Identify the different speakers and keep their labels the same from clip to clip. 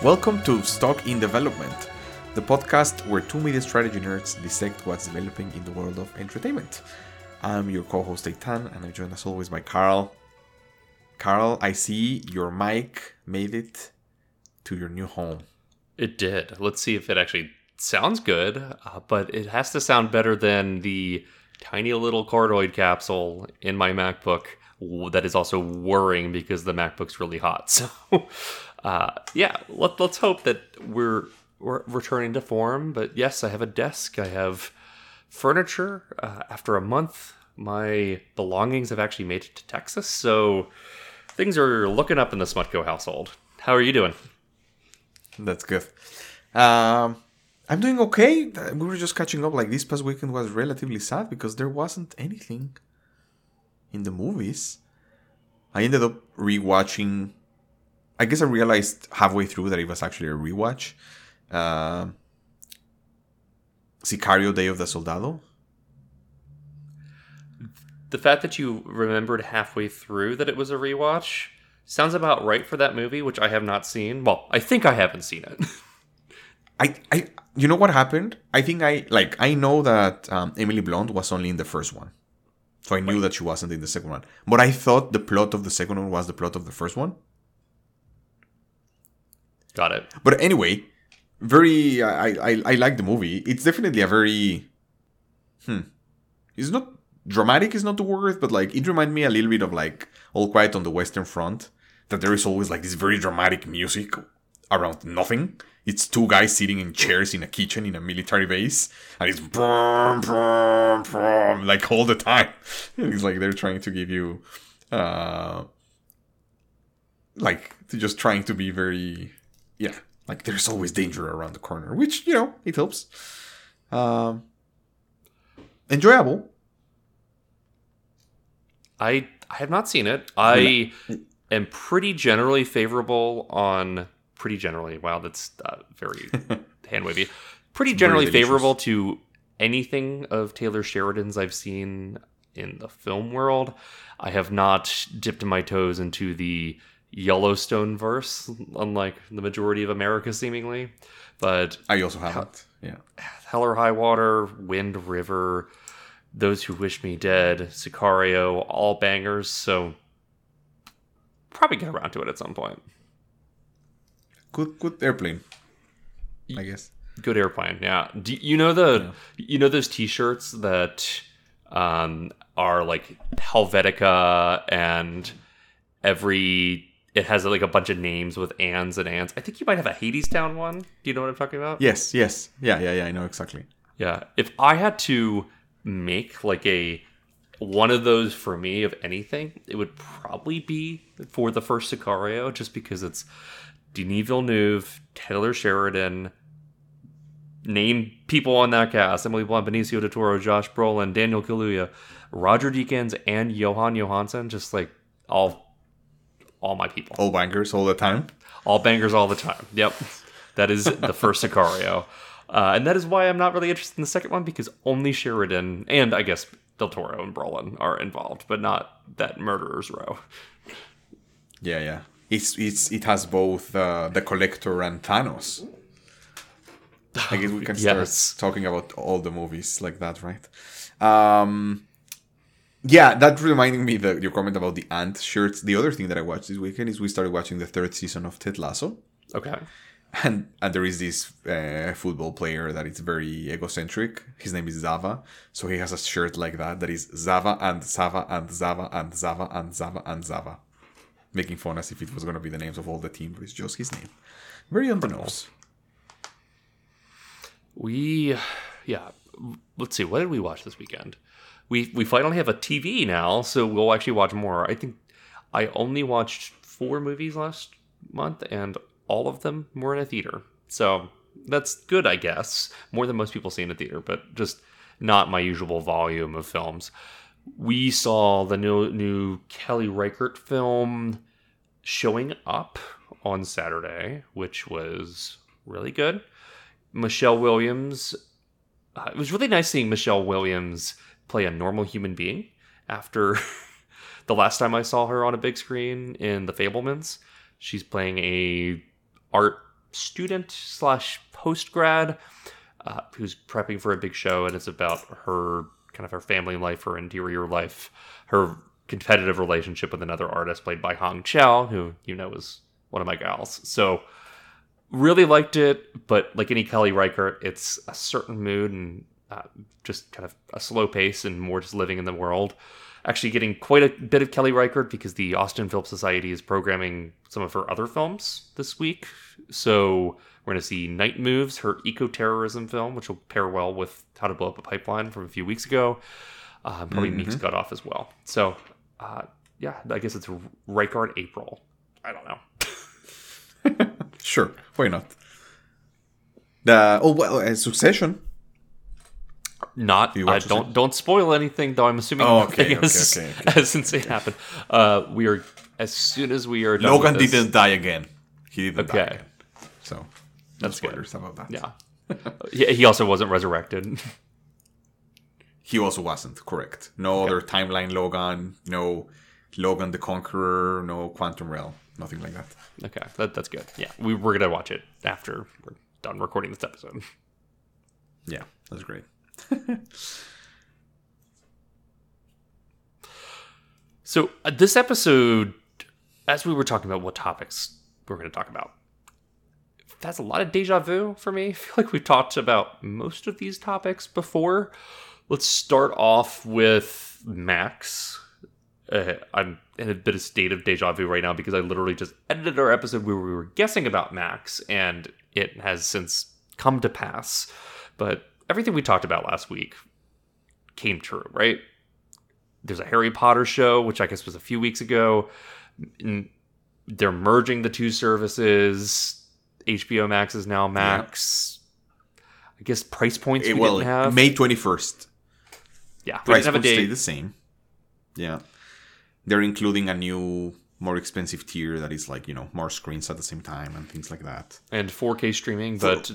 Speaker 1: Welcome to Stock in Development, the podcast where two media strategy nerds dissect what's developing in the world of entertainment. I'm your co host Eitan, and I'm joined as always by Carl. Carl, I see your mic made it to your new home.
Speaker 2: It did. Let's see if it actually sounds good, uh, but it has to sound better than the tiny little cardioid capsule in my MacBook that is also whirring because the MacBook's really hot. So, uh, yeah, let, let's hope that we're we're returning to form. But yes, I have a desk. I have furniture. Uh, after a month, my belongings have actually made it to Texas, so things are looking up in the Smutco household. How are you doing?
Speaker 1: That's good. Um, I'm doing okay. We were just catching up. Like this past weekend was relatively sad because there wasn't anything in the movies. I ended up rewatching. I guess I realized halfway through that it was actually a rewatch. Uh, Sicario: Day of the Soldado.
Speaker 2: The fact that you remembered halfway through that it was a rewatch sounds about right for that movie, which I have not seen. Well, I think I haven't seen it.
Speaker 1: I, I, you know what happened? I think I like I know that um, Emily Blunt was only in the first one, so I knew Wait. that she wasn't in the second one. But I thought the plot of the second one was the plot of the first one.
Speaker 2: Got it.
Speaker 1: But anyway, very I I, I like the movie. It's definitely a very hmm. It's not dramatic. Is not the word, but like it reminded me a little bit of like All Quiet on the Western Front. That there is always like this very dramatic music around nothing it's two guys sitting in chairs in a kitchen in a military base, and it's boom, boom, boom, like all the time. it's like they're trying to give you, uh, like to just trying to be very, yeah, like there's always danger around the corner, which you know it helps. Um, enjoyable.
Speaker 2: I I have not seen it. I am pretty generally favorable on pretty generally. Wow, that's uh, very hand wavy. Pretty it's generally favorable to anything of Taylor Sheridan's I've seen in the film world. I have not dipped my toes into the Yellowstone verse, unlike the majority of America, seemingly. But
Speaker 1: I also haven't. Yeah.
Speaker 2: Hell or High Water, Wind River, Those Who Wish Me Dead, Sicario, all bangers. So probably get around to it at some point
Speaker 1: good good airplane. I guess.
Speaker 2: Good airplane. Yeah. Do you know the yeah. you know those T-shirts that um, are like Helvetica and every it has like a bunch of names with ands and ands. I think you might have a Hadestown one. Do you know what I'm talking about?
Speaker 1: Yes. Yes. Yeah. Yeah. Yeah. I know exactly.
Speaker 2: Yeah. If I had to make like a one of those for me of anything, it would probably be for the first Sicario, just because it's Denis Villeneuve, Taylor Sheridan, name people on that cast: Emily Blunt, Benicio del Toro, Josh Brolin, Daniel Kaluuya, Roger Deakins, and Jóhann Jóhannsson. Just like all, all my people.
Speaker 1: All bangers all the time.
Speaker 2: All bangers all the time. Yep, that is the first Sicario, uh, and that is why I'm not really interested in the second one because only Sheridan and I guess Del Toro and Brolin are involved, but not that murderers row.
Speaker 1: Yeah, yeah it's it's it has both uh, the collector and Thanos. I guess we can yes. start talking about all the movies like that, right? Um, yeah, that reminding me that your comment about the ant shirts. The other thing that I watched this weekend is we started watching the third season of Ted Lasso.
Speaker 2: Okay.
Speaker 1: And and there is this uh, football player that is very egocentric. His name is Zava, so he has a shirt like that that is Zava and Zava and Zava and Zava and Zava and Zava making fun as if it was going to be the names of all the team, but it's just his name. Very on the nose.
Speaker 2: We, yeah. Let's see. What did we watch this weekend? We we finally have a TV now, so we'll actually watch more. I think I only watched four movies last month, and all of them were in a theater. So that's good, I guess. More than most people see in a theater, but just not my usual volume of films we saw the new new Kelly Reichardt film showing up on Saturday, which was really good. Michelle Williams. Uh, it was really nice seeing Michelle Williams play a normal human being after the last time I saw her on a big screen in The Fabelmans. She's playing a art student slash post grad uh, who's prepping for a big show, and it's about her kind of her family life, her interior life, her competitive relationship with another artist played by Hong Chau, who you know is one of my gals. So really liked it, but like any Kelly Reichardt, it's a certain mood and uh, just kind of a slow pace and more just living in the world. Actually, getting quite a bit of Kelly Reichardt because the Austin Film Society is programming some of her other films this week. So we're going to see Night Moves, her eco terrorism film, which will pair well with How to Blow Up a Pipeline from a few weeks ago. Uh, probably mm-hmm. Meek's Cutoff as well. So, uh, yeah, I guess it's Reichardt April. I don't
Speaker 1: know. sure, why not? The oh well, uh, Succession
Speaker 2: not I don't don't spoil anything though. I'm assuming oh, okay, okay, has, okay, okay. hasn't happened. Uh, we are as soon as we are.
Speaker 1: Logan didn't die again. He didn't
Speaker 2: okay.
Speaker 1: die. Again. So no
Speaker 2: that's spoilers good. about that. Yeah. yeah, he also wasn't resurrected.
Speaker 1: he also wasn't correct. No other timeline Logan. No Logan the Conqueror. No Quantum Realm. Nothing like that.
Speaker 2: Okay, that, that's good. Yeah, we, we're gonna watch it after we're done recording this episode.
Speaker 1: Yeah, that's great.
Speaker 2: so uh, this episode, as we were talking about what topics we're going to talk about, that's a lot of deja vu for me. I feel like we've talked about most of these topics before. Let's start off with Max. Uh, I'm in a bit of state of deja vu right now because I literally just edited our episode where we were guessing about Max, and it has since come to pass. But everything we talked about last week came true, right? There's a Harry Potter show, which I guess was a few weeks ago. They're merging the two services. HBO Max is now Max. Yeah. I guess price points it, we well, didn't have.
Speaker 1: May 21st.
Speaker 2: Yeah,
Speaker 1: price points stay the same. Yeah. They're including a new more expensive tier that is like, you know, more screens at the same time and things like that.
Speaker 2: And 4K streaming, but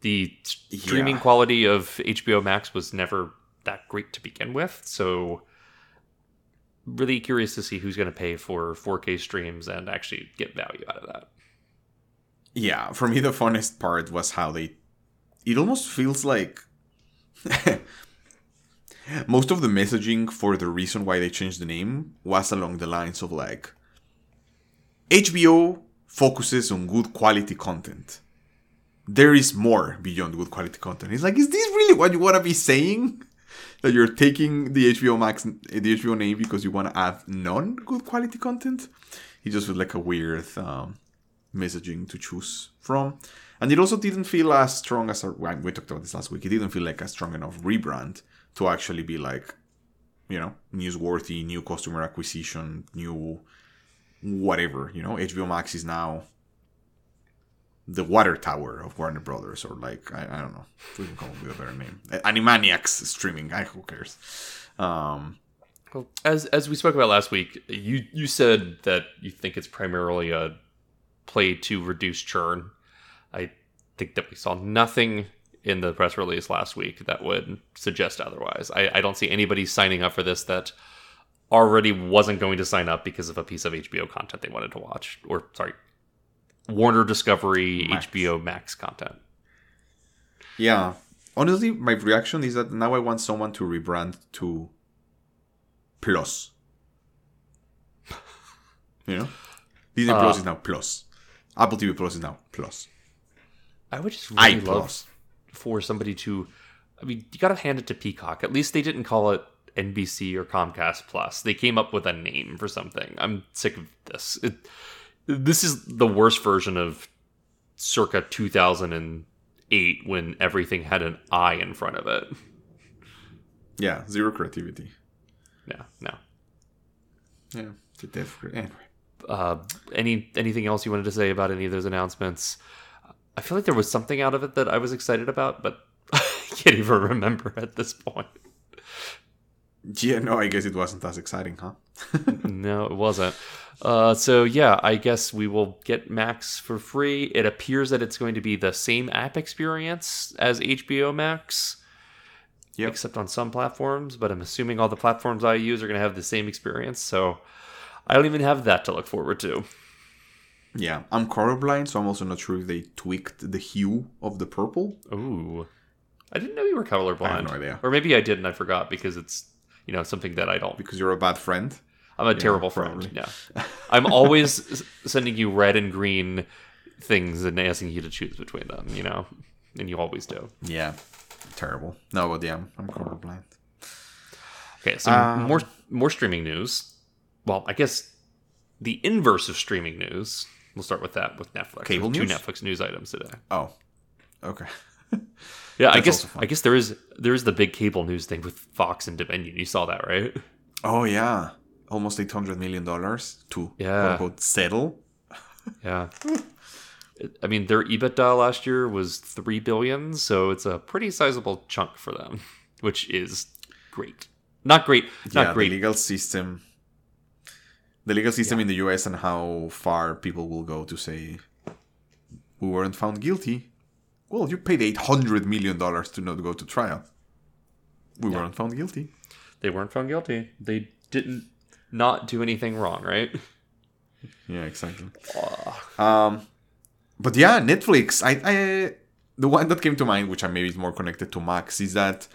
Speaker 2: the streaming yeah. quality of HBO Max was never that great to begin with. So, really curious to see who's going to pay for 4K streams and actually get value out of that.
Speaker 1: Yeah, for me, the funnest part was how they. It almost feels like. most of the messaging for the reason why they changed the name was along the lines of like. HBO focuses on good quality content there is more beyond good quality content. It's like, is this really what you want to be saying? That you're taking the HBO Max, the HBO name because you want to add non good quality content? It just feels like a weird um, messaging to choose from. And it also didn't feel as strong as a, we talked about this last week. It didn't feel like a strong enough rebrand to actually be like, you know, newsworthy, new customer acquisition, new whatever. You know, HBO Max is now the water tower of Warner Brothers, or like I, I don't know, we can call it with a better name. Animaniacs streaming. I who cares? Um,
Speaker 2: well, as as we spoke about last week, you you said that you think it's primarily a play to reduce churn. I think that we saw nothing in the press release last week that would suggest otherwise. I, I don't see anybody signing up for this that already wasn't going to sign up because of a piece of HBO content they wanted to watch, or sorry, Warner Discovery Max. HBO Max content.
Speaker 1: Yeah. Honestly, my reaction is that now I want someone to rebrand to Plus. you know? Disney uh, Plus is now Plus. Apple TV Plus is now Plus.
Speaker 2: I would just really I love plus. for somebody to I mean, you gotta hand it to Peacock. At least they didn't call it NBC or Comcast Plus. They came up with a name for something. I'm sick of this. It, this is the worst version of circa 2008 when everything had an I in front of it.
Speaker 1: Yeah, zero creativity.
Speaker 2: Yeah, no.
Speaker 1: Yeah, anyway.
Speaker 2: Uh, any anything else you wanted to say about any of those announcements? I feel like there was something out of it that I was excited about, but I can't even remember at this point.
Speaker 1: Yeah, no, I guess it wasn't as exciting, huh?
Speaker 2: no, it wasn't. Uh, so yeah, I guess we will get Max for free. It appears that it's going to be the same app experience as HBO Max, yep. except on some platforms. But I'm assuming all the platforms I use are going to have the same experience. So I don't even have that to look forward to.
Speaker 1: Yeah, I'm colorblind, so I'm also not sure if they tweaked the hue of the purple.
Speaker 2: Ooh. I didn't know you were colorblind.
Speaker 1: I have no idea.
Speaker 2: Or maybe I did and I forgot because it's, you know, something that I don't.
Speaker 1: Because you're a bad friend.
Speaker 2: I'm a terrible friend.
Speaker 1: probably.
Speaker 2: Yeah. I'm always sending you red and green things and asking you to choose between them, you know? And you always do.
Speaker 1: Yeah, terrible. No, but yeah, I'm, colorblind.
Speaker 2: Okay, so
Speaker 1: Um,
Speaker 2: more more streaming news. Well, I guess the inverse of streaming news. We'll start with that with Netflix.
Speaker 1: Cable news?
Speaker 2: Two Netflix news items today.
Speaker 1: Oh, okay.
Speaker 2: Yeah, I guess. I guess there is there is the big cable news thing with Fox and Dominion. You saw that, right?
Speaker 1: Oh yeah, almost eight hundred million dollars to
Speaker 2: Yeah.
Speaker 1: quote unquote settle.
Speaker 2: Yeah. I mean, their EBITDA last year was three billion, so it's a pretty sizable chunk for them, which is great. Not great, not
Speaker 1: yeah,
Speaker 2: great.
Speaker 1: the legal system. The legal system in the U.S. and how far people will go to say we weren't found guilty. Well, you paid eight hundred million dollars to not go to trial. We weren't found guilty.
Speaker 2: They weren't found guilty. They didn't not do anything wrong, right?
Speaker 1: Yeah, exactly. Um, but yeah, Netflix. I, I the one that came to mind, which I maybe is more connected to Max, is that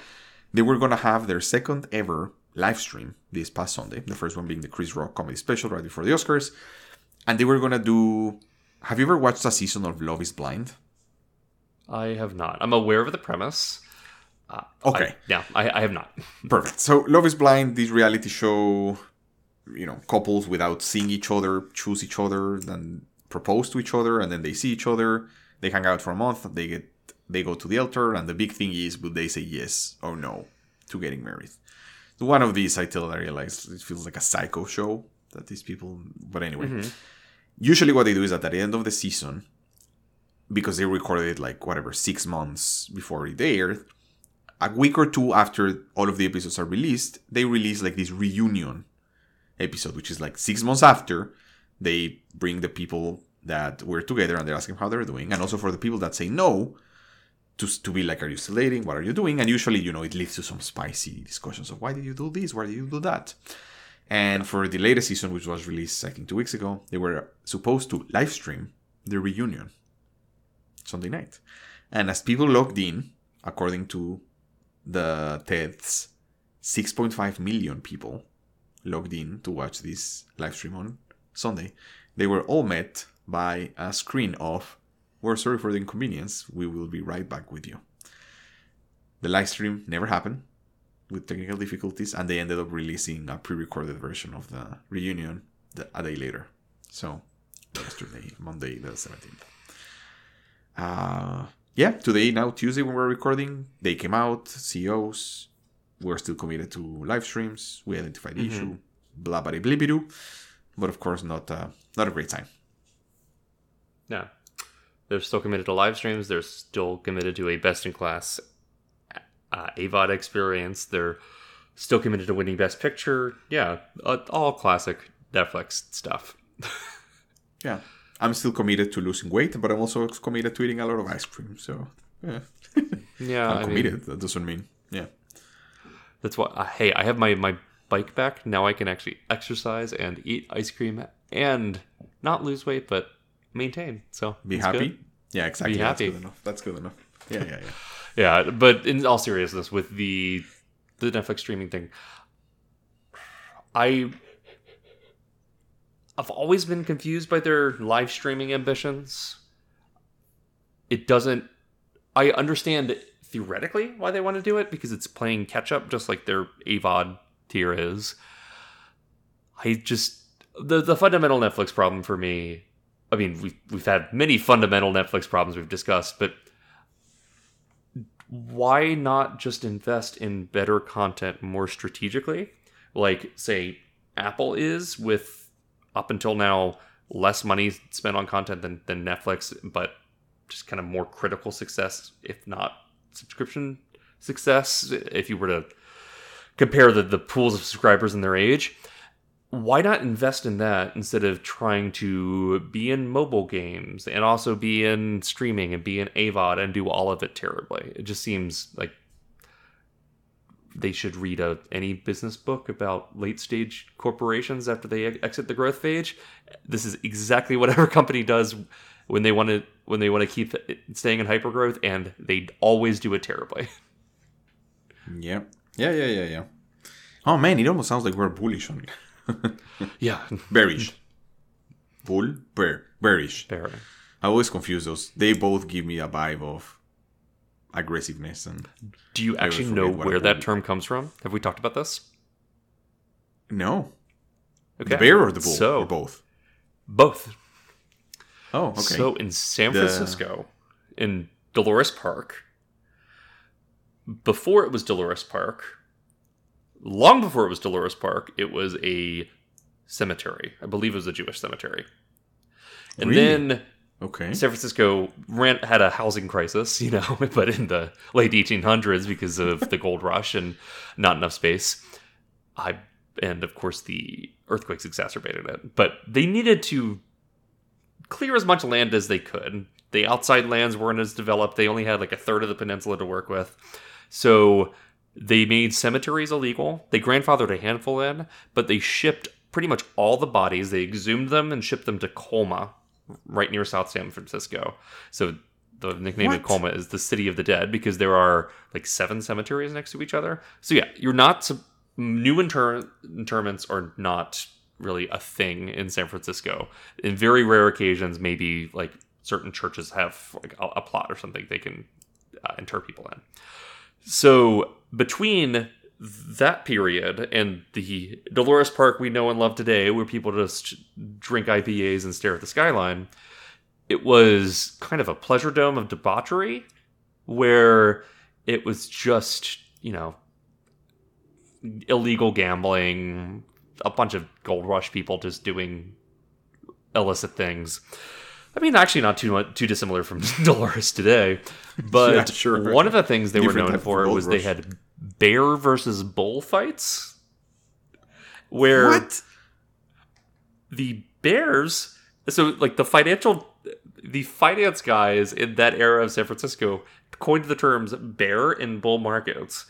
Speaker 1: they were gonna have their second ever live stream this past Sunday. The first one being the Chris Rock comedy special right before the Oscars, and they were gonna do. Have you ever watched a season of Love Is Blind?
Speaker 2: I have not. I'm aware of the premise. Uh,
Speaker 1: Okay.
Speaker 2: I, yeah, I, I have not.
Speaker 1: Perfect. So Love is Blind, this reality show, you know, couples without seeing each other choose each other, then propose to each other, and then they see each other. They hang out for a month. They get they go to the altar, and the big thing is, will they say yes or no to getting married? So one of these, I tell, I realize it feels like a psycho show that these people. But anyway, usually what they do is at the end of the season, because they recorded it like whatever six months before it aired, a week or two after all of the episodes are released, they release like this reunion episode, which is like six months after they bring the people that were together and they're asking how they're doing, and also for the people that say no, to, to be like, are you still dating? What are you doing? And usually, you know, it leads to some spicy discussions of why did you do this? Why did you do that? And for the latest season, which was released, I think, two weeks ago, they were supposed to live stream the reunion Sunday night. And as people logged in, according to the TEDs, 6.5 million people logged in to watch this live stream on Sunday. They were all met by a screen of, We're sorry for the inconvenience, we will be right back with you. The live stream never happened with technical difficulties, and they ended up releasing a pre recorded version of the reunion a day later. So, yesterday, Monday, the 17th. Uh, yeah, today, now Tuesday, when we're recording, they came out, CEOs. We're still committed to live streams. We identified the issue, blah, blah, blah, blah, But of course, not, uh, not a great time.
Speaker 2: Yeah. They're still committed to live streams. They're still committed to a best in class uh, AVOD experience. They're still committed to winning Best Picture. Yeah, uh, all classic Netflix stuff.
Speaker 1: Yeah. I'm still committed to losing weight, but I'm also committed to eating a lot of ice cream. So, yeah.
Speaker 2: Yeah,
Speaker 1: I'm
Speaker 2: I mean,
Speaker 1: committed. that doesn't mean, yeah.
Speaker 2: that's what. Uh, hey, I have my my bike back now. I can actually exercise and eat ice cream and not lose weight, but maintain. So
Speaker 1: Be happy.
Speaker 2: good.
Speaker 1: Yeah, exactly.
Speaker 2: Be
Speaker 1: That's
Speaker 2: happy.
Speaker 1: good enough. That's good enough. Yeah, yeah, yeah.
Speaker 2: Yeah, but in all seriousness, with the the Netflix streaming thing, I I've always been confused by their live streaming ambitions. It doesn't. I understand theoretically why they want to do it because it's playing catch up, just like their AVOD tier is. I just the the fundamental Netflix problem for me. I mean, we've we've had many fundamental Netflix problems we've discussed, but why not just invest in better content more strategically like say apple is with up until now less money spent on content than, than netflix but just kind of more critical success if not subscription success if you were to compare the, the pools of subscribers and their age why not invest in that instead of trying to be in mobile games and also be in streaming and be in AVOD and do all of it terribly? It just seems like they should read a any business book about late stage corporations after they exit the growth phase. This is exactly what every company does when they want to when they want to keep staying in hypergrowth, and they always do it terribly.
Speaker 1: Yeah. Yeah, yeah, yeah, yeah. Oh man, it almost sounds like we're bullish on
Speaker 2: yeah,
Speaker 1: bearish. Bull, bear, bearish.
Speaker 2: fair.
Speaker 1: I always confuse those. They both give me a vibe of aggressiveness and
Speaker 2: Do you actually know where that term comes from? Have we talked about this?
Speaker 1: no.
Speaker 2: Okay.
Speaker 1: The bear or the bull?
Speaker 2: So
Speaker 1: or both?
Speaker 2: both.
Speaker 1: Oh, okay.
Speaker 2: So in San
Speaker 1: The-
Speaker 2: Francisco, in Dolores Park, before it was Dolores Park, long before it was Dolores Park, it was a cemetery. I believe it was a Jewish cemetery. And
Speaker 1: Really?
Speaker 2: then
Speaker 1: okay.
Speaker 2: San Francisco ran, had a housing crisis, you know, but in the late 1800s because of the gold rush and not enough space. I and of course the earthquakes exacerbated it. But they needed to clear as much land as they could. The outside lands weren't as developed. They only had like a third of the peninsula to work with. So they made cemeteries illegal. They grandfathered a handful in, but they shipped pretty much all the bodies. They exhumed them and shipped them to Colma, right near South San Francisco. So the nickname of Colma is the city of the dead because there are like seven cemeteries next to each other. So yeah, you're not new inter- interments are not really a thing in San Francisco. In very rare occasions, maybe like certain churches have like a, a plot or something they can uh, inter people in. So between that period and the Dolores Park we know and love today, where people just drink IPAs and stare at the skyline, it was kind of a pleasure dome of debauchery where it was just, you know, illegal gambling, a bunch of gold rush people just doing illicit things. I mean, actually, not too much, too dissimilar from Dolores today, but
Speaker 1: Yeah, sure.
Speaker 2: one of the things they
Speaker 1: Different
Speaker 2: were known for was they had bear versus bull fights, where
Speaker 1: What?
Speaker 2: the bears so like the financial the finance guys in that era of san francisco coined the terms bear and bull markets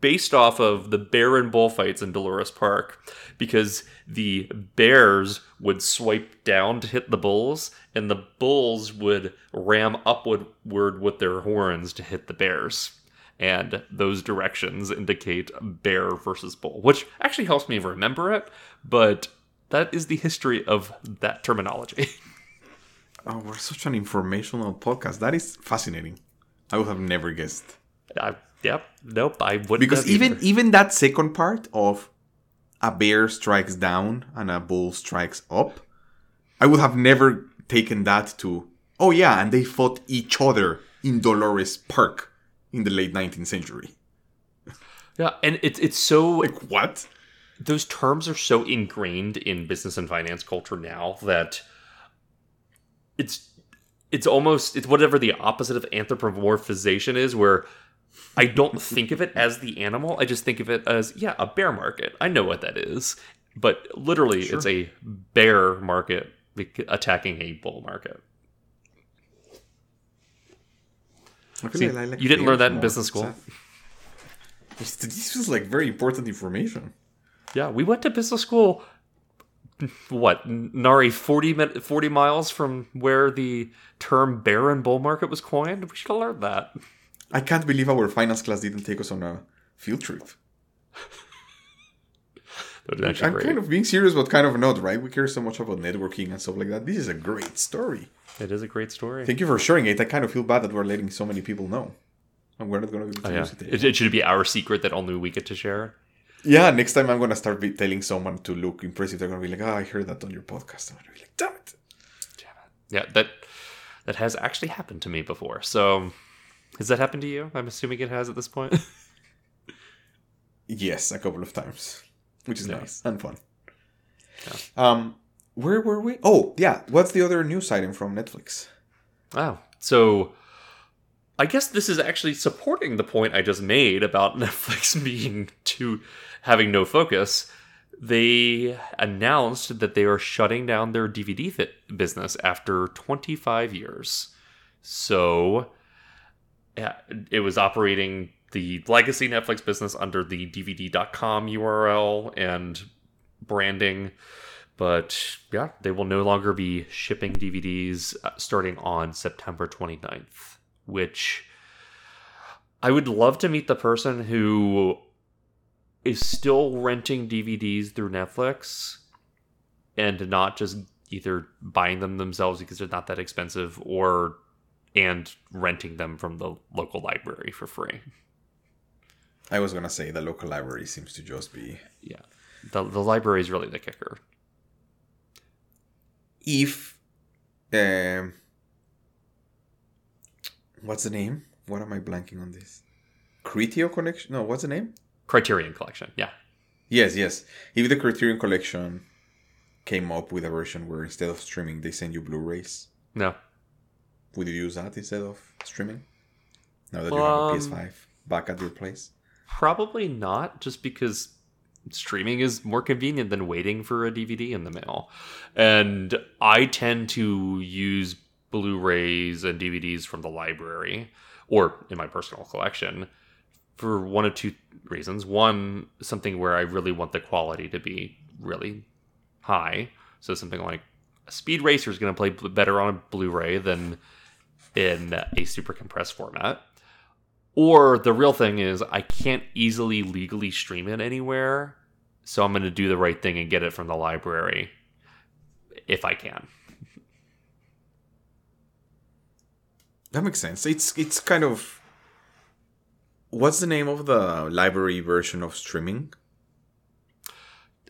Speaker 2: based off of the bear and bull fights in dolores park because the bears would swipe down to hit the bulls and the bulls would ram upward with their horns to hit the bears and those directions indicate bear versus bull which actually helps me remember it but that is the history of that terminology.
Speaker 1: Oh, we're such an informational podcast. That is fascinating. I would have never guessed.
Speaker 2: I, yep, nope, I wouldn't.
Speaker 1: Because
Speaker 2: have
Speaker 1: even
Speaker 2: either.
Speaker 1: even that second part of a bear strikes down and a bull strikes up, I would have never taken that to oh yeah, and they fought each other in Dolores Park in the late 19th century.
Speaker 2: yeah, and it's it's so
Speaker 1: Like what?
Speaker 2: those terms are so ingrained in business and finance culture now that it's it's almost it's whatever the opposite of anthropomorphization is where I don't think of it as the animal. I just think of it as yeah, a bear market. I know what that is. But literally
Speaker 1: Sure.
Speaker 2: it's a bear market attacking a bull market.
Speaker 1: I feel
Speaker 2: See,
Speaker 1: like like
Speaker 2: you didn't learn that in business school.
Speaker 1: It's- This was like very important information.
Speaker 2: Yeah, we went to business school. What Nari forty min- forty miles from where the term bear and bull market was coined? We should have learned that.
Speaker 1: I can't believe our finance class didn't take us on a field trip. I'm
Speaker 2: great.
Speaker 1: kind of being serious, but kind of not, right? We care so much about networking and stuff like that. This is a great story.
Speaker 2: It is a great story.
Speaker 1: Thank you for sharing it. I kind of feel bad that we're letting so many people know. And we're not going to be able
Speaker 2: Oh,
Speaker 1: to
Speaker 2: yeah.
Speaker 1: use it.
Speaker 2: It, it should be our secret that only we get to share.
Speaker 1: Yeah, next time I'm going to start be telling someone to look impressive. They're going to be like, oh, I heard that on your podcast. I'm going to be like, "Damn it!" damn it.
Speaker 2: Yeah, that that has actually happened to me before. So, has that happened to you? I'm assuming it has at this point.
Speaker 1: Yes, a couple of times, which is
Speaker 2: Yeah.
Speaker 1: nice and fun. Um, where were we? Oh, yeah. What's the other news item from Netflix?
Speaker 2: Wow. So I guess this is actually supporting the point I just made about Netflix being too having no focus. They announced that they are shutting down their DVD fit business after 25 years. So yeah, it was operating the legacy Netflix business under the DVD.com URL and branding. But yeah, they will no longer be shipping DVDs uh, starting on September 29th, which I would love to meet the person who is still renting DVDs through Netflix and not just either buying them themselves because they're not that expensive or and renting them from the local library for free.
Speaker 1: I was gonna say the local library seems to just be
Speaker 2: Yeah. The the library is really the kicker.
Speaker 1: if um what's the name? What am I blanking on this? Criteo Collection? No, what's the name?
Speaker 2: Criterion collection. Yeah.
Speaker 1: Yes, yes. If the Criterion Collection came up with a version where instead of streaming they send you Blu-rays,
Speaker 2: No.
Speaker 1: would you use that instead of streaming? Now that
Speaker 2: Um,
Speaker 1: you have a PS5 back at your place.
Speaker 2: Probably not, just because streaming is more convenient than waiting for a DVD in the mail. And I tend to use Blu rays and DVDs from the library or in my personal collection for one of two reasons. One, something where I really want the quality to be really high. So something like Speed Racer is going to play better on a Blu ray than in a super compressed format. Or the real thing is, I can't easily legally stream it anywhere, so I'm going to do the right thing and get it from the library if I can.
Speaker 1: That makes sense. It's it's kind of what's the name of the library version of streaming?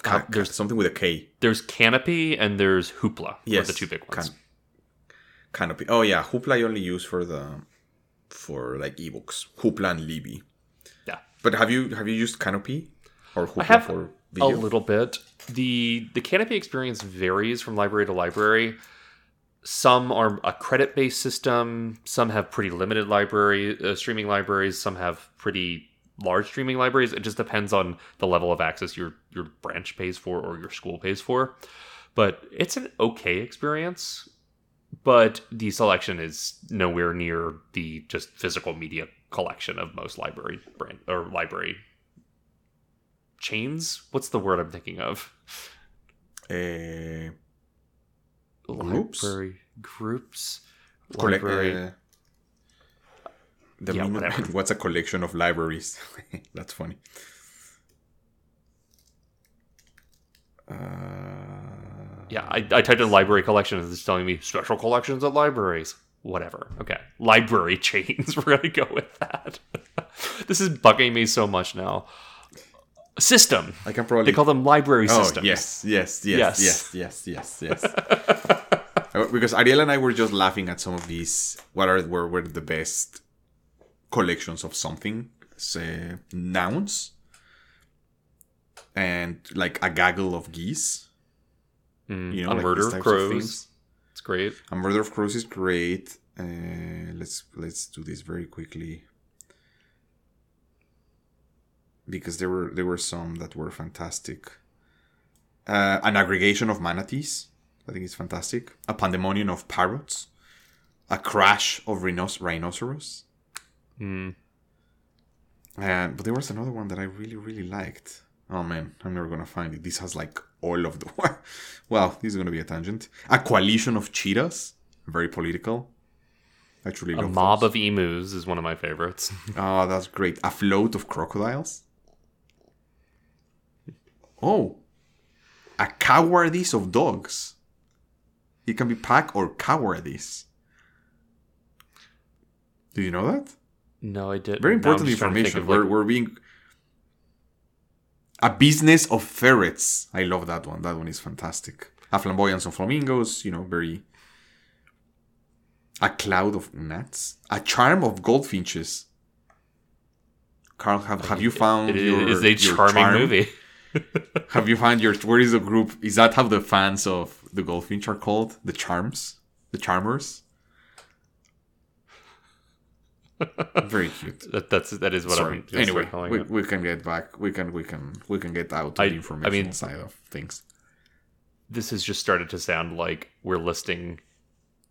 Speaker 2: Uh, there's
Speaker 1: something with a K.
Speaker 2: there's Kanopy and there's Hoopla.
Speaker 1: Yes,
Speaker 2: are the two big ones.
Speaker 1: Can- Kanopy. Oh yeah, Hoopla I only use for the for like ebooks. Hoopla and Libby.
Speaker 2: Yeah.
Speaker 1: But have you have you used Kanopy or Hoopla
Speaker 2: have
Speaker 1: for
Speaker 2: a little bit. the The Kanopy experience varies from library to library. Some are a credit based system. Some have pretty limited library uh, streaming libraries. Some have pretty large streaming libraries. It just depends on the level of access your your branch pays for or your school pays for. But it's an okay experience. But the selection is nowhere near the just physical media collection of most library brand or library chains. What's the word I'm thinking of?
Speaker 1: Uh, Groups?
Speaker 2: Library groups.
Speaker 1: collect,
Speaker 2: Library.
Speaker 1: uh, the
Speaker 2: Yeah,
Speaker 1: what's a collection of libraries? That's funny. Uh,
Speaker 2: yeah, I, I typed in library collection and it's telling me special collections at libraries. Whatever. Okay. Library chains. We're gonna go with that. this is bugging me so much now. System.
Speaker 1: I can probably
Speaker 2: They call them library
Speaker 1: Oh
Speaker 2: systems.
Speaker 1: yes, yes, yes,
Speaker 2: Yes.
Speaker 1: yes, yes, yes, yes. Uh, because Ariel and I were just laughing at some of these. What are were, were the best collections of something? Say nouns, and like a gaggle of geese.
Speaker 2: Mm,
Speaker 1: You know,
Speaker 2: a
Speaker 1: like
Speaker 2: murder of crows. it's great.
Speaker 1: A murder of crows is great. Uh, let's let's do this very quickly because there were there were some that were fantastic. Uh, an aggregation of manatees, I think it's fantastic. A pandemonium of parrots. A crash of rhinos- rhinoceros.
Speaker 2: Mm.
Speaker 1: And but there was another one that I really really liked. Oh man, I'm never gonna find it. This has like all of the. well, this is gonna be a tangent. A coalition of cheetahs, very political. I truly
Speaker 2: A mob
Speaker 1: those.
Speaker 2: of emus is one of my favorites.
Speaker 1: Oh, that's great. A float of crocodiles. Oh, a cowardice of dogs. It can be pack or cowardice. Do you know that?
Speaker 2: no, I did.
Speaker 1: Very important
Speaker 2: to
Speaker 1: information. we're,
Speaker 2: like,
Speaker 1: we're being a business of ferrets. I love that one. That one is fantastic. A flamboyance of flamingos. You know, very. A cloud of gnats. A charm of goldfinches. Carl, have, have you found
Speaker 2: it
Speaker 1: your,
Speaker 2: is a charming
Speaker 1: charm?
Speaker 2: movie.
Speaker 1: Have you found your where is the group? Is that how the fans of the goldfinch are called? The charms, the charmers. Very cute.
Speaker 2: That, that's that is what
Speaker 1: Sorry.
Speaker 2: I'm
Speaker 1: Anyway, we,
Speaker 2: it.
Speaker 1: we can get back. We can we can we can get out to
Speaker 2: I-
Speaker 1: the
Speaker 2: I mean-
Speaker 1: side of things.
Speaker 2: This has just started to sound like we're listing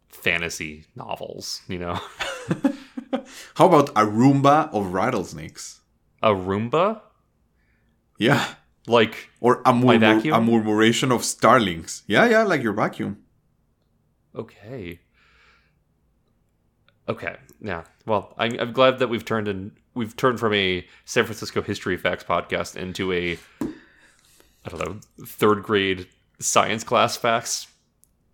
Speaker 2: fantasy novels. You know,
Speaker 1: How about a Roomba of rattlesnakes?
Speaker 2: A Roomba?
Speaker 1: Yeah.
Speaker 2: Like
Speaker 1: Or a, murmur-
Speaker 2: vacuum?
Speaker 1: a murmuration of starlings. Yeah, yeah, like your vacuum.
Speaker 2: okay. Okay. Yeah. Well, I'm, I'm glad that we've turned in we've turned from a San Francisco history facts podcast into a I don't know third grade science class facts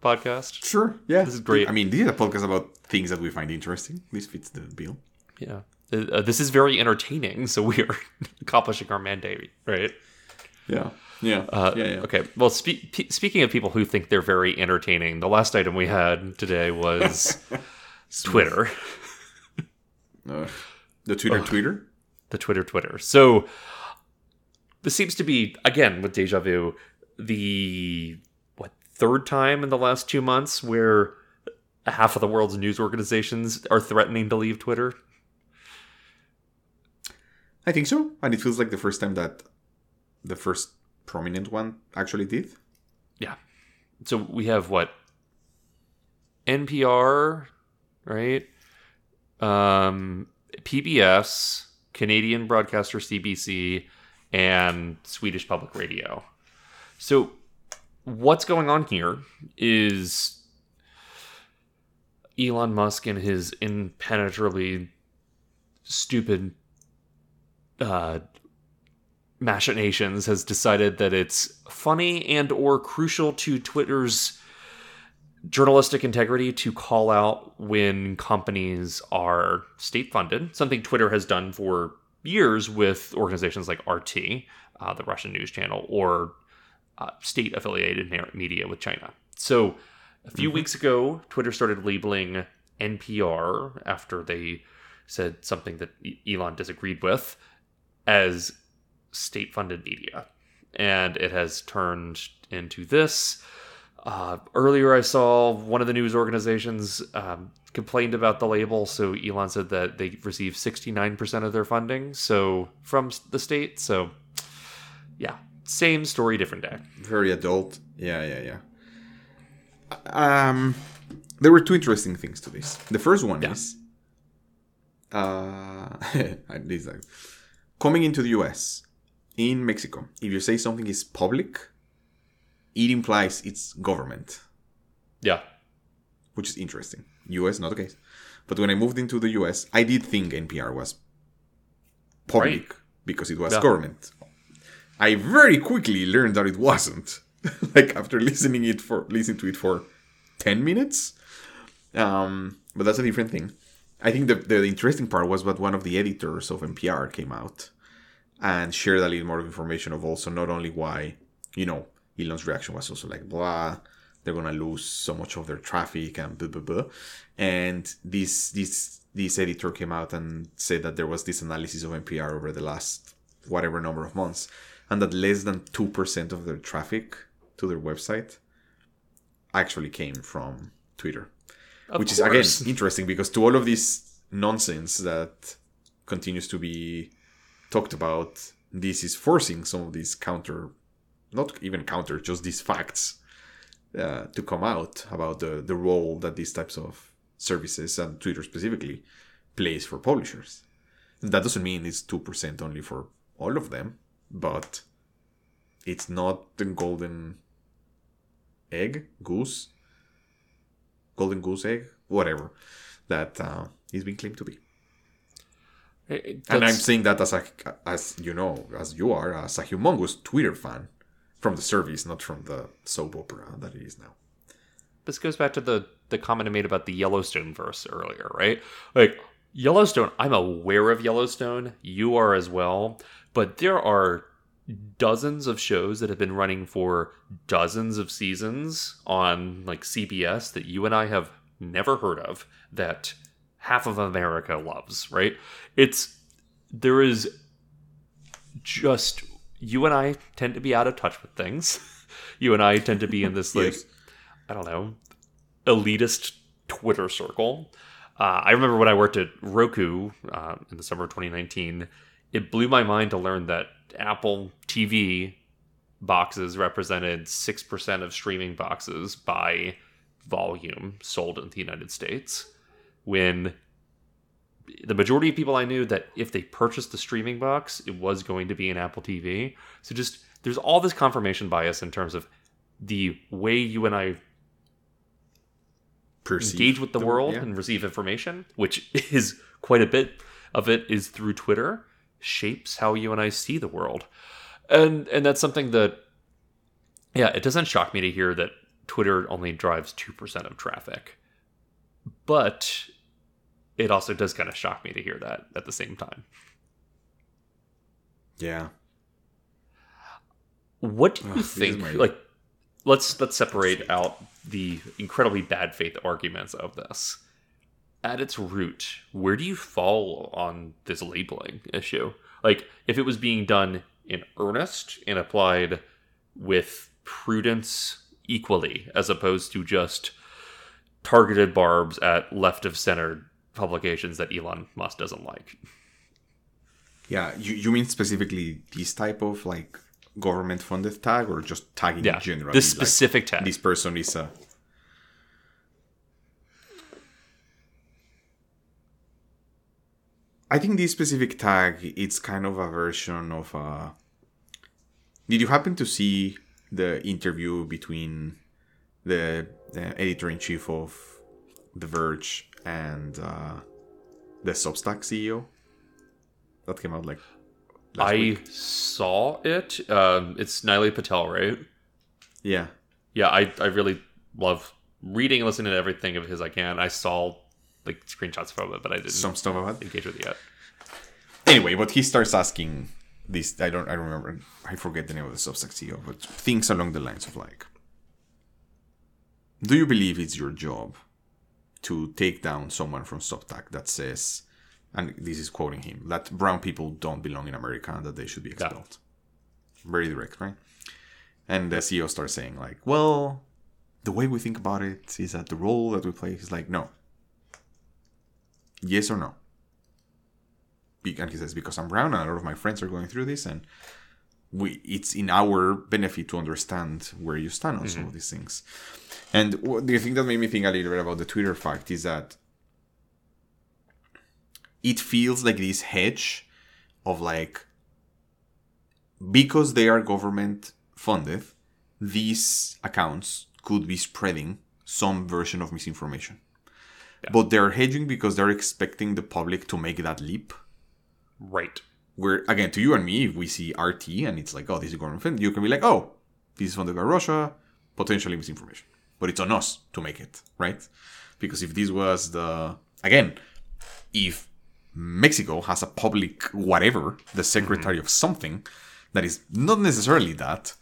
Speaker 2: podcast.
Speaker 1: Sure. Yeah.
Speaker 2: This is great.
Speaker 1: I mean, these are podcasts about things that we find interesting. This fits the bill.
Speaker 2: Yeah. Uh, uh, this is very entertaining, so we are accomplishing our mandate, right?
Speaker 1: Yeah. Yeah.
Speaker 2: Uh,
Speaker 1: yeah, yeah.
Speaker 2: Okay. Well, spe- pe- speaking of people who think they're very entertaining, the last item we had today was Twitter,
Speaker 1: Uh, the Twitter Twitter.
Speaker 2: the Twitter Twitter. So this seems to be again with deja vu the what third time in the last two months where half of the world's news organizations are threatening to leave Twitter.
Speaker 1: I think so. And it feels like the first time that the first prominent one actually did.
Speaker 2: Yeah. So we have what NPR, right? Um, PBS, Canadian broadcaster CBC, and Swedish Public Radio. So what's going on here is Elon Musk and his impenetrably stupid uh, machinations has decided that it's funny and or crucial to Twitter's journalistic integrity to call out when companies are state funded, something Twitter has done for years with organizations like RT, uh, the Russian news channel, or uh, state affiliated media with China. So a few weeks ago, Twitter started labeling NPR after they said something that Elon disagreed with as state funded media. And it has turned into this. Uh, earlier, I saw one of the news organizations um, complained about the label. So Elon said that they receive 69% of their funding so from the state. So, yeah, same story, different day.
Speaker 1: Very adult. Yeah, yeah, yeah. Um, there were two interesting things to this. The first one
Speaker 2: Yeah.
Speaker 1: is, uh, this like, coming into the U.S. in Mexico. If you say something is public, it implies it's government,
Speaker 2: Yeah.
Speaker 1: which is interesting. U.S. not the case, but when I moved into the U.S., I did think NPR was public because it was
Speaker 2: Yeah.
Speaker 1: government. I very quickly learned that it wasn't. like after listening it for listening to it for ten minutes. Um, but that's a different thing. I think the, the interesting part was that one of the editors of NPR came out and shared a little more information of also not only why, you know, Elon's reaction was also like blah, they're gonna lose so much of their traffic and blah blah blah. And this this this editor came out and said that there was this analysis of NPR over the last whatever number of months, and that less than two percent of their traffic to their website actually came from Twitter
Speaker 2: Of
Speaker 1: which
Speaker 2: course.
Speaker 1: is again interesting because to all of this nonsense that continues to be talked about this is forcing some of these counter not even counter just these facts uh, to come out about the, the role that these types of services and twitter specifically plays for publishers that doesn't mean it's 2% only for all of them but it's not the golden egg goose golden goose egg, whatever that uh, is being claimed to be.
Speaker 2: It-
Speaker 1: And I'm saying that as a, as you know, as you are, as a humongous Twitter fan from the service, not from the soap opera that it is now.
Speaker 2: this goes back to the the comment I made about the Yellowstone verse earlier, right? Like Yellowstone, I'm aware of Yellowstone. You are as well, but there are dozens of shows that have been running for dozens of seasons on like CBS that you and I have never heard of that half of America loves, right? It's there is just you and I tend to be out of touch with things. You and I tend to be in this like
Speaker 1: Yes.
Speaker 2: I don't know, elitist Twitter circle. Uh, I remember when I worked at Roku uh, in the summer of 2019, it blew my mind to learn that Apple TV boxes represented 6% of streaming boxes by volume sold in the United States, when the majority of people I knew that if they purchased the streaming box, it was going to be an Apple TV. So just there's all this confirmation bias in terms of the way you and I
Speaker 1: Perceive
Speaker 2: engage with the, world
Speaker 1: yeah.
Speaker 2: and receive information, which is quite a bit of it is through Twitter, shapes how you and I see the world. And and that's something that yeah, it doesn't shock me to hear that Twitter only drives 2% of traffic. But it also does kind of shock me to hear that at the same time.
Speaker 1: Yeah.
Speaker 2: What do you
Speaker 1: Ugh,
Speaker 2: think
Speaker 1: my-
Speaker 2: like let's let's separate out the incredibly bad faith arguments of this. At its root, where do you fall on this labeling issue? Like if it was being done in earnest and applied with prudence equally as opposed to just targeted barbs at left of center publications that Elon Musk doesn't like.
Speaker 1: Yeah, you, you mean specifically this type of like government funded tag or just tagging
Speaker 2: Yeah,
Speaker 1: generally?
Speaker 2: this
Speaker 1: like,
Speaker 2: specific tag.
Speaker 1: this person is a. I think this specific tag it's kind of a version of a. Did you happen to see the interview between the, the editor in chief of The Verge and uh, the Substack CEO? That came out like.
Speaker 2: I
Speaker 1: week.
Speaker 2: saw it. Um, it's Nilay Patel, right?
Speaker 1: Yeah.
Speaker 2: Yeah, I, I really love reading and listening to everything of his I can. I saw like screenshots from it, but I didn't
Speaker 1: Some stuff about
Speaker 2: engage with it yet.
Speaker 1: anyway, but he starts asking this. I don't. I don't remember. I forget the name of the Substack CEO, but things along the lines of like, do you believe it's your job to take down someone from Substack that says, and this is quoting him, that brown people don't belong in America and that they should be expelled? Very direct, right? And the CEO starts saying like, well, the way we think about it is that the role that we play is like, no. Yes or no? And he says because I'm brown and a lot of my friends are going through this and we it's in our benefit to understand where you stand on some mm-hmm. of these things. And what, the thing that made me think a little bit about the twitter fact is that it feels like this hedge of like because they are government funded these accounts could be spreading some version of misinformation. But they're hedging because they're expecting the public to make that leap.
Speaker 2: Right.
Speaker 1: Where again to you and me if we see rt and it's like oh this is government funded you can be like oh this is funded by russia potentially misinformation. But it's on us to make it right? Because if this was the again if mexico has a public whatever the mm-hmm. secretary of something that is not necessarily that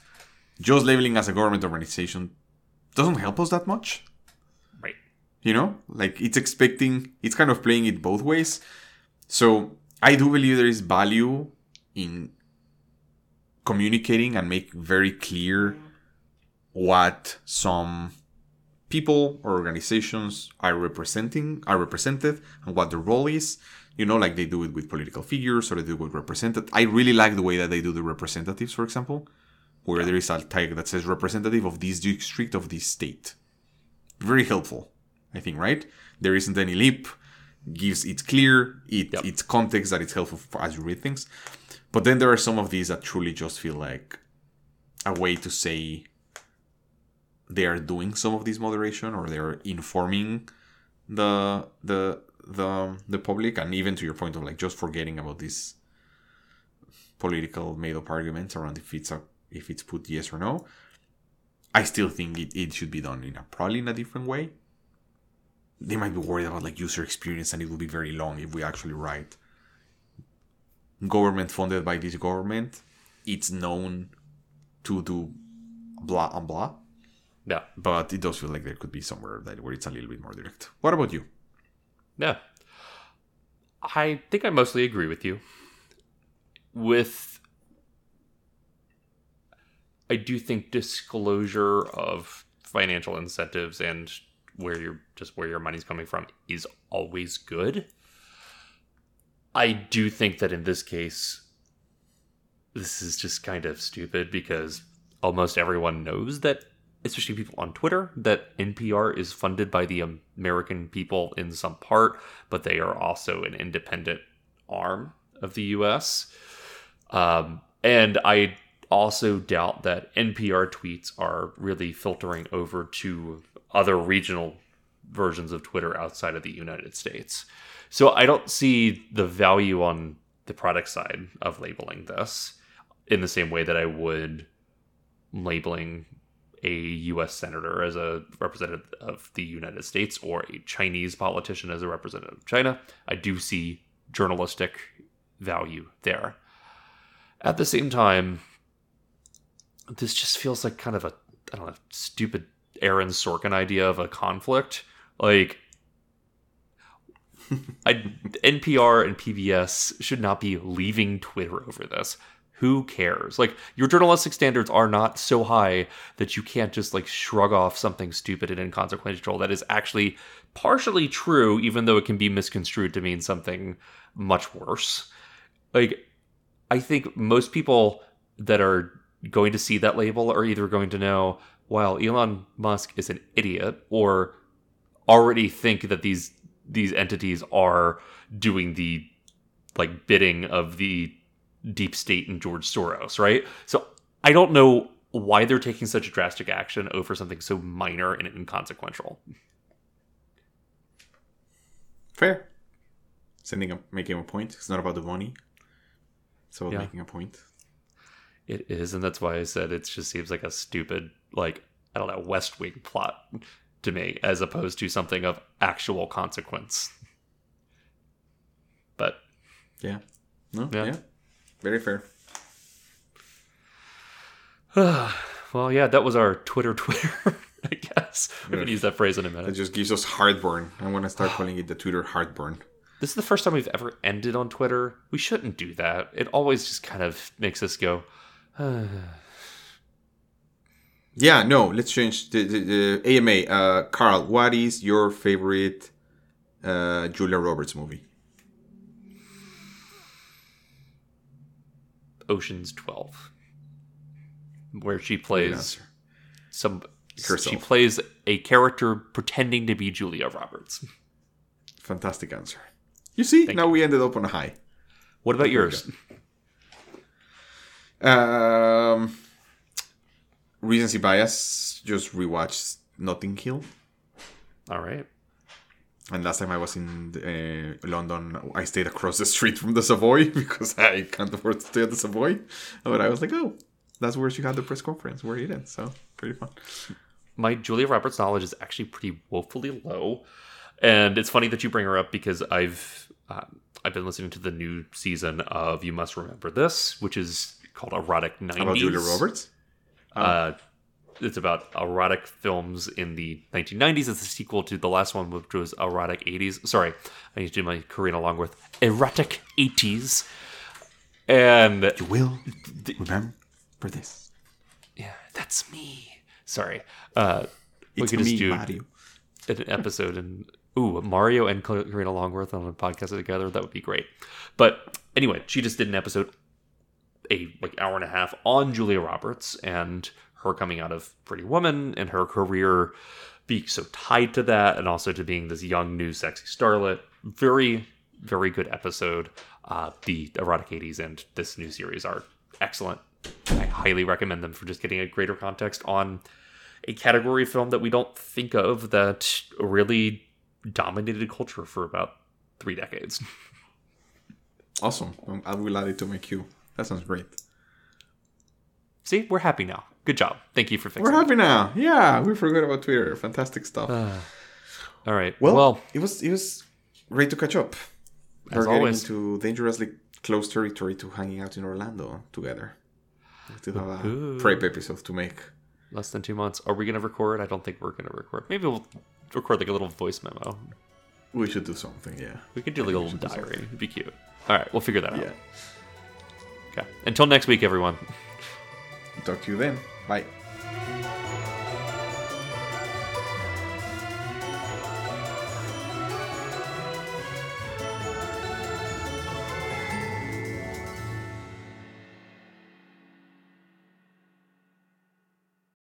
Speaker 1: just labeling as a government organization doesn't help us that much.
Speaker 2: Right.
Speaker 1: you know? Like it's expecting it's kind of playing it both ways. So i do believe there is value in communicating and make very clear what some people or organizations are representing are represented and what their role is. You know like they do it with political figures or they do it with represented i really like the way that they do the representatives for example where there is a tag that says representative of this district of this state. Very helpful i think right? There isn't any leap gives it clear it
Speaker 2: Yep.
Speaker 1: it's context that it's helpful for as you read things. But then there are some of these that truly just feel like a way to say they are doing some of this moderation or they are informing the the the the public. And even to your point of like just forgetting about these political made up arguments around if it's a if it's put yes or no i still think it, it should be done in a probably in a different way they might be worried about like user experience and it will be very long if we actually write government funded by this government it's known to do blah and blah
Speaker 2: Yeah.
Speaker 1: but it does feel like there could be somewhere that where it's a little bit more direct what about you
Speaker 2: Yeah. I think I mostly agree with you. With I do think disclosure of financial incentives and where you're just where your money's coming from is always good. I do think that in this case this is just kind of stupid because almost everyone knows that especially people on Twitter, that NPR is funded by the American people in some part, but they are also an independent arm of the U.S. Um, and I also doubt that NPR tweets are really filtering over to other regional versions of Twitter outside of the United States. So I don't see the value on the product side of labeling this in the same way that I would labeling a US senator as a representative of the United States or a Chinese politician as a representative of China. I do see journalistic value there. At the same time, this just feels like kind of a I don't know, stupid Aaron Sorkin idea of a conflict. Like I, NPR and PBS should not be leaving Twitter over this. Who cares? Like your journalistic standards are not so high that you can't just like shrug off something stupid and inconsequential that is actually partially true, even though it can be misconstrued to mean something much worse. Like I think most people that are going to see that label are either going to know, while Elon Musk is an idiot, or already think that these these entities are doing the like bidding of the deep state and George Soros, right? So I don't know why they're taking such a drastic action over something so minor and inconsequential.
Speaker 1: Fair. Sending a making a point. It's not about the money. It's about
Speaker 2: Yeah.
Speaker 1: making a point.
Speaker 2: It is, and that's why I said it just seems like a stupid, like I don't know, West Wing plot to me, as opposed to something of actual consequence. But
Speaker 1: Yeah. No.
Speaker 2: Yeah.
Speaker 1: Yeah. Very fair.
Speaker 2: well, yeah, that was our Twitter Twitter. I guess haven't
Speaker 1: Yeah.
Speaker 2: use that phrase in a minute.
Speaker 1: It just gives us heartburn. I'm gonna start calling it the Twitter heartburn.
Speaker 2: This is the first time we've ever ended on Twitter. We shouldn't do that. It always just kind of makes us go.
Speaker 1: Yeah, no, let's change the, the, the AMA. Uh, Carl, what is your favorite uh, Julia Roberts movie?
Speaker 2: Ocean's Twelve, where she plays some.
Speaker 1: Herself.
Speaker 2: She plays a character pretending to be Julia Roberts.
Speaker 1: Fantastic answer. You see,
Speaker 2: Thank
Speaker 1: now we ended up on a high.
Speaker 2: What about yours?
Speaker 1: Um, recency bias. Just rewatched Notting Hill.
Speaker 2: All right.
Speaker 1: And last time I was in uh, London, I stayed across the street from the Savoy because I can't afford to stay at the Savoy. But I was like, oh, that's where she had the press conference. Where it is. So pretty fun.
Speaker 2: My Julia Roberts knowledge is actually pretty woefully low, and it's funny that you bring her up because I've um, I've been listening to the new season of You Must Remember This, which is called Erotic Nineties.
Speaker 1: About Julia Roberts.
Speaker 2: Uh, it's about erotic films in the 1990s. It's a sequel to the last one, which was Erotic 80s. Sorry, I need to do my Karina Longworth. Erotic 80s. And
Speaker 1: You will remember for this.
Speaker 2: yeah, that's me. Sorry. Uh, we
Speaker 1: It's
Speaker 2: could just do
Speaker 1: Mario.
Speaker 2: an episode and ooh, Mario and Karina Longworth on a podcast together. That would be great. But anyway, she just did an episode, a like hour and a half on Julia Roberts and her coming out of Pretty Woman and her career being so tied to that, and also to being this young new sexy starlet. Very, very good episode. Uh, the erotic 80s and this new series are excellent. I highly recommend them for just getting a greater context on a category film that we don't think of that really dominated culture for about three decades.
Speaker 1: Awesome. I will add it to my queue. That sounds great.
Speaker 2: See, we're happy now. Good job. Thank you for fixing
Speaker 1: We're
Speaker 2: it.
Speaker 1: happy now. Yeah, we forgot about Twitter. Fantastic stuff. Ah.
Speaker 2: All right.
Speaker 1: well,
Speaker 2: well,
Speaker 1: it was it was great to catch up.
Speaker 2: As
Speaker 1: We're getting
Speaker 2: always.
Speaker 1: into dangerously close territory to hanging out in Orlando together. We still have a
Speaker 2: Ooh.
Speaker 1: prep episode to make.
Speaker 2: less than two months. Are we going to record? I don't think we're going to record. Maybe we'll record like a little voice memo.
Speaker 1: We should do something, yeah.
Speaker 2: We could do like a little diary. It'd be cute. All right. We'll figure that out. Okay. Until next week, everyone.
Speaker 1: Talk to you then. Bye.